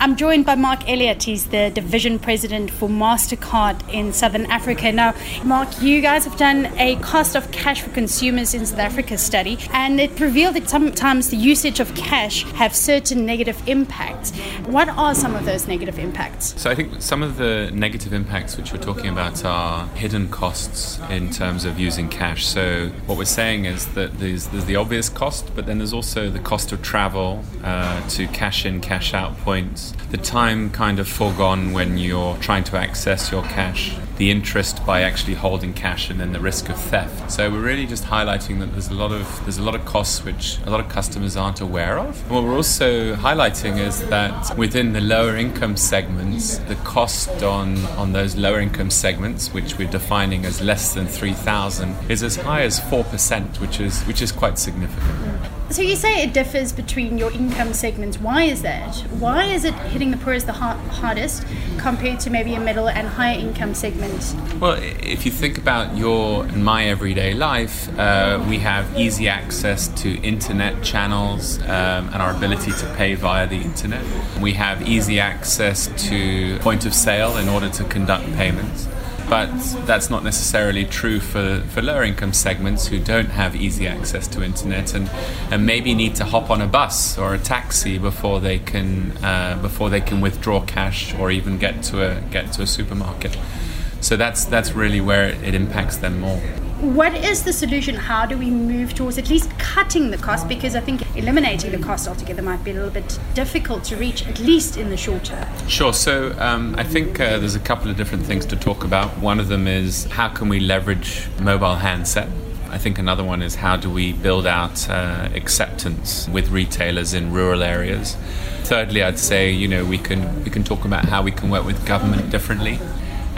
I'm joined by Mark Elliott. He's the division president for MasterCard in Southern Africa. Now, Mark, you guys have done a cost of cash for consumers in South Africa study, and it revealed that sometimes the usage of cash have certain negative impacts. What are some of those negative impacts? So I think some of the negative impacts which we're talking about are hidden costs in terms of using cash. So what we're saying is that there's, there's the obvious cost, but then there's also the cost of travel uh, to cash in, cash out points the time kind of foregone when you're trying to access your cash, the interest by actually holding cash, and then the risk of theft. So we're really just highlighting that there's a lot of there's a lot of costs which a lot of customers aren't aware of. And what we're also highlighting is that within the lower income segments, the cost on on those lower income segments, which we're defining as less than three thousand, is as high as four percent, which is which is quite significant. So you say it differs between your income segments. Why is that? Why is it hitting the poorest the hard, hardest compared to maybe a middle and higher income segment? Well, if you think about your and my everyday life, uh, we have easy access to internet channels um, and our ability to pay via the internet. We have easy access to point of sale in order to conduct payments but that's not necessarily true for, for lower income segments who don't have easy access to internet and, and maybe need to hop on a bus or a taxi before they can uh, before they can withdraw cash or even get to a get to a supermarket. So that's that's really where it impacts them more what is the solution? How do we move towards at least cutting the cost? Because I think eliminating the cost altogether might be a little bit difficult to reach, at least in the short term. Sure. So um, I think uh, there's a couple of different things to talk about. One of them is how can we leverage mobile handset? I think another one is how do we build out uh, acceptance with retailers in rural areas. Thirdly, I'd say you know we can we can talk about how we can work with government differently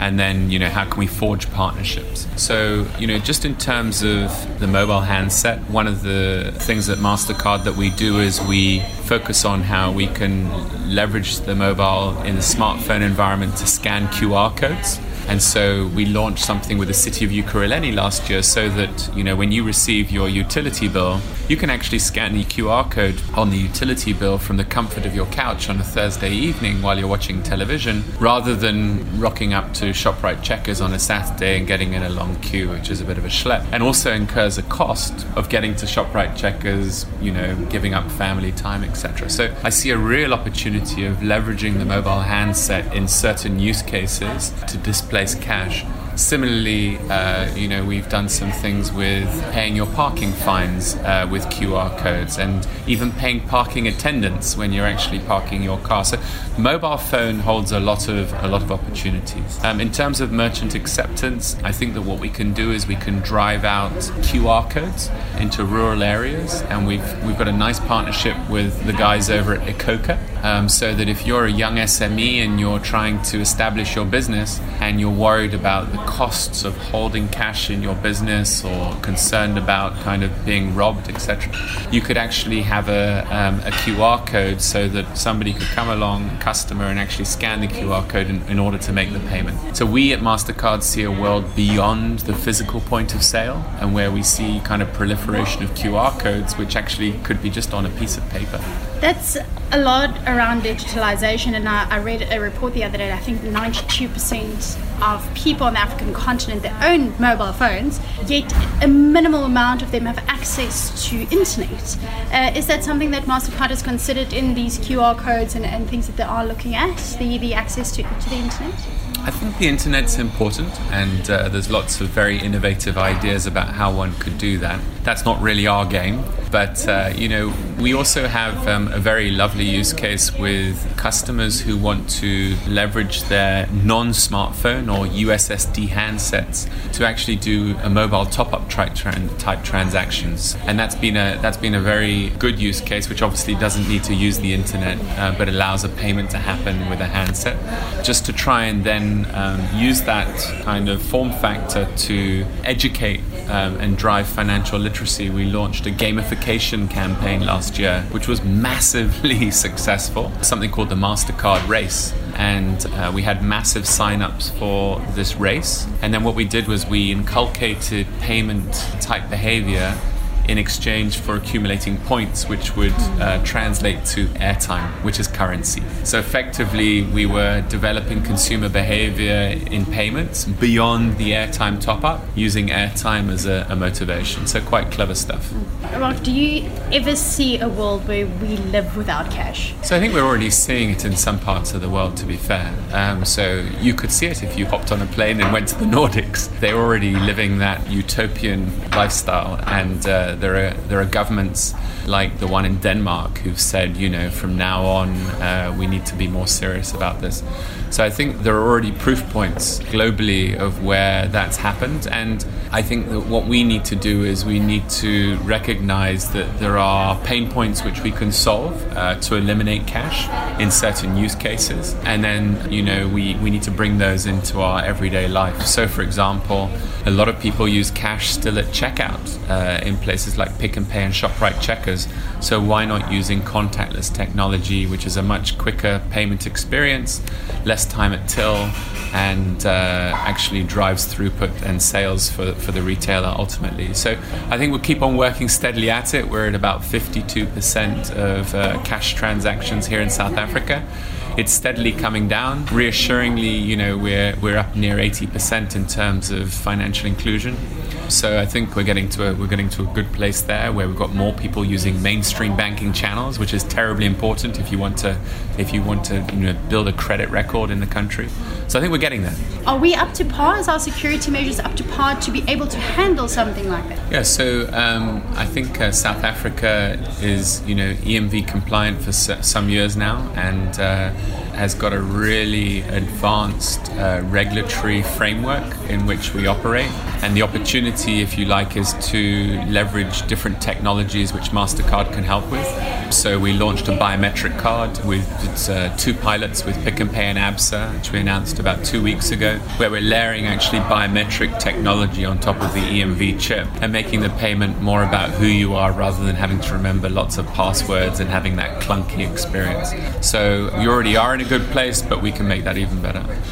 and then you know how can we forge partnerships? So you know just in terms of the mobile handset one of the things at mastercard that we do is we focus on how we can leverage the mobile in the smartphone environment to scan qr codes and so we launched something with the city of Ekurhuleni last year so that, you know, when you receive your utility bill, you can actually scan the QR code on the utility bill from the comfort of your couch on a Thursday evening while you're watching television rather than rocking up to ShopRite Checkers on a Saturday and getting in a long queue, which is a bit of a schlep. And also incurs a cost of getting to ShopRite Checkers, you know, giving up family time, etc. So I see a real opportunity of leveraging the mobile handset in certain use cases to display displace cash Similarly, uh, you know, we've done some things with paying your parking fines uh, with QR codes and even paying parking attendants when you're actually parking your car. So, mobile phone holds a lot of a lot of opportunities. Um, in terms of merchant acceptance, I think that what we can do is we can drive out QR codes into rural areas, and we've we've got a nice partnership with the guys over at iKhokha, um, so that if you're a young SME and you're trying to establish your business and you're worried about the costs of holding cash in your business or concerned about kind of being robbed, etc., you could actually have a, um, a QR code so that somebody could come along, customer, and actually scan the QR code in, in order to make the payment. So we at MasterCard see a world beyond the physical point of sale and where we see kind of proliferation of QR codes, which actually could be just on a piece of paper. That's a lot around digitalization, and I, I read a report the other day. I think 92% of people on the African continent that own mobile phones, yet a minimal amount of them have access to internet. Uh, is that something that MasterCard has considered in these QR codes and, and things that they are looking at, the, the access to, to the internet? I think the internet's important, and uh, there's lots of very innovative ideas about how one could do that. That's not really our game, but uh, you know, we also have um, a very lovely use case with customers who want to leverage their non-smartphone or USSD handsets to actually do a mobile top-up type, type transactions, and that's been a that's been a very good use case, which obviously doesn't need to use the internet, uh, but allows a payment to happen with a handset, just to try and then um, use that kind of form factor to educate um, and drive financial literacy. We launched a gamification campaign last year, which was massively successful, something called the MasterCard Race. And uh, we had massive sign-ups for this race. And then what we did was we inculcated payment type behavior in exchange for accumulating points, which would uh, translate to airtime, which is currency. So effectively, we were developing consumer behavior in payments beyond the airtime top up, using airtime as a, a motivation. So quite clever stuff. Mark, do you ever see a world where we live without cash? So I think we're already seeing it in some parts of the world, to be fair. Um, so you could see it if you hopped on a plane and went to the Nordics. They're already living that utopian lifestyle, and uh, there are there are governments like the one in Denmark who've said, you know, from now on uh, we need to be more serious about this. So I think there are already proof points globally of where that's happened, and I think that what we need to do is we need to recognize that there are pain points which we can solve uh, to eliminate cash in certain use cases, and then you know we, we need to bring those into our everyday life. So, for example, a lot of people use cash still at checkout uh, in places like Pick n Pay and Shoprite checkers. So why not using contactless technology, which is a much quicker payment experience, less time at till, and uh, actually drives throughput and sales for, for the retailer ultimately. So I think we'll keep on working steadily at it. We're at about 52% of uh, cash transactions here in South Africa. It's steadily coming down. Reassuringly, you know, we're, we're up near 80% in terms of financial inclusion. So I think we're getting to a we're getting to a good place there where we've got more people using mainstream banking channels, which is terribly important if you want to if you want to you know, build a credit record in the country. So I think we're getting there. Are we up to par? Is our security measures up to par to be able to handle something like that? Yeah. So um, I think uh, South Africa is you know EMV compliant for s- some years now and. Uh, has got a really advanced uh, regulatory framework in which we operate. And the opportunity, if you like, is to leverage different technologies which MasterCard can help with. So we launched a biometric card with uh, two pilots with Pick n Pay and ABSA, which we announced about two weeks ago, where we're layering actually biometric technology on top of the EMV chip and making the payment more about who you are rather than having to remember lots of passwords and having that clunky experience. So you already are in a good place, but we can make that even better.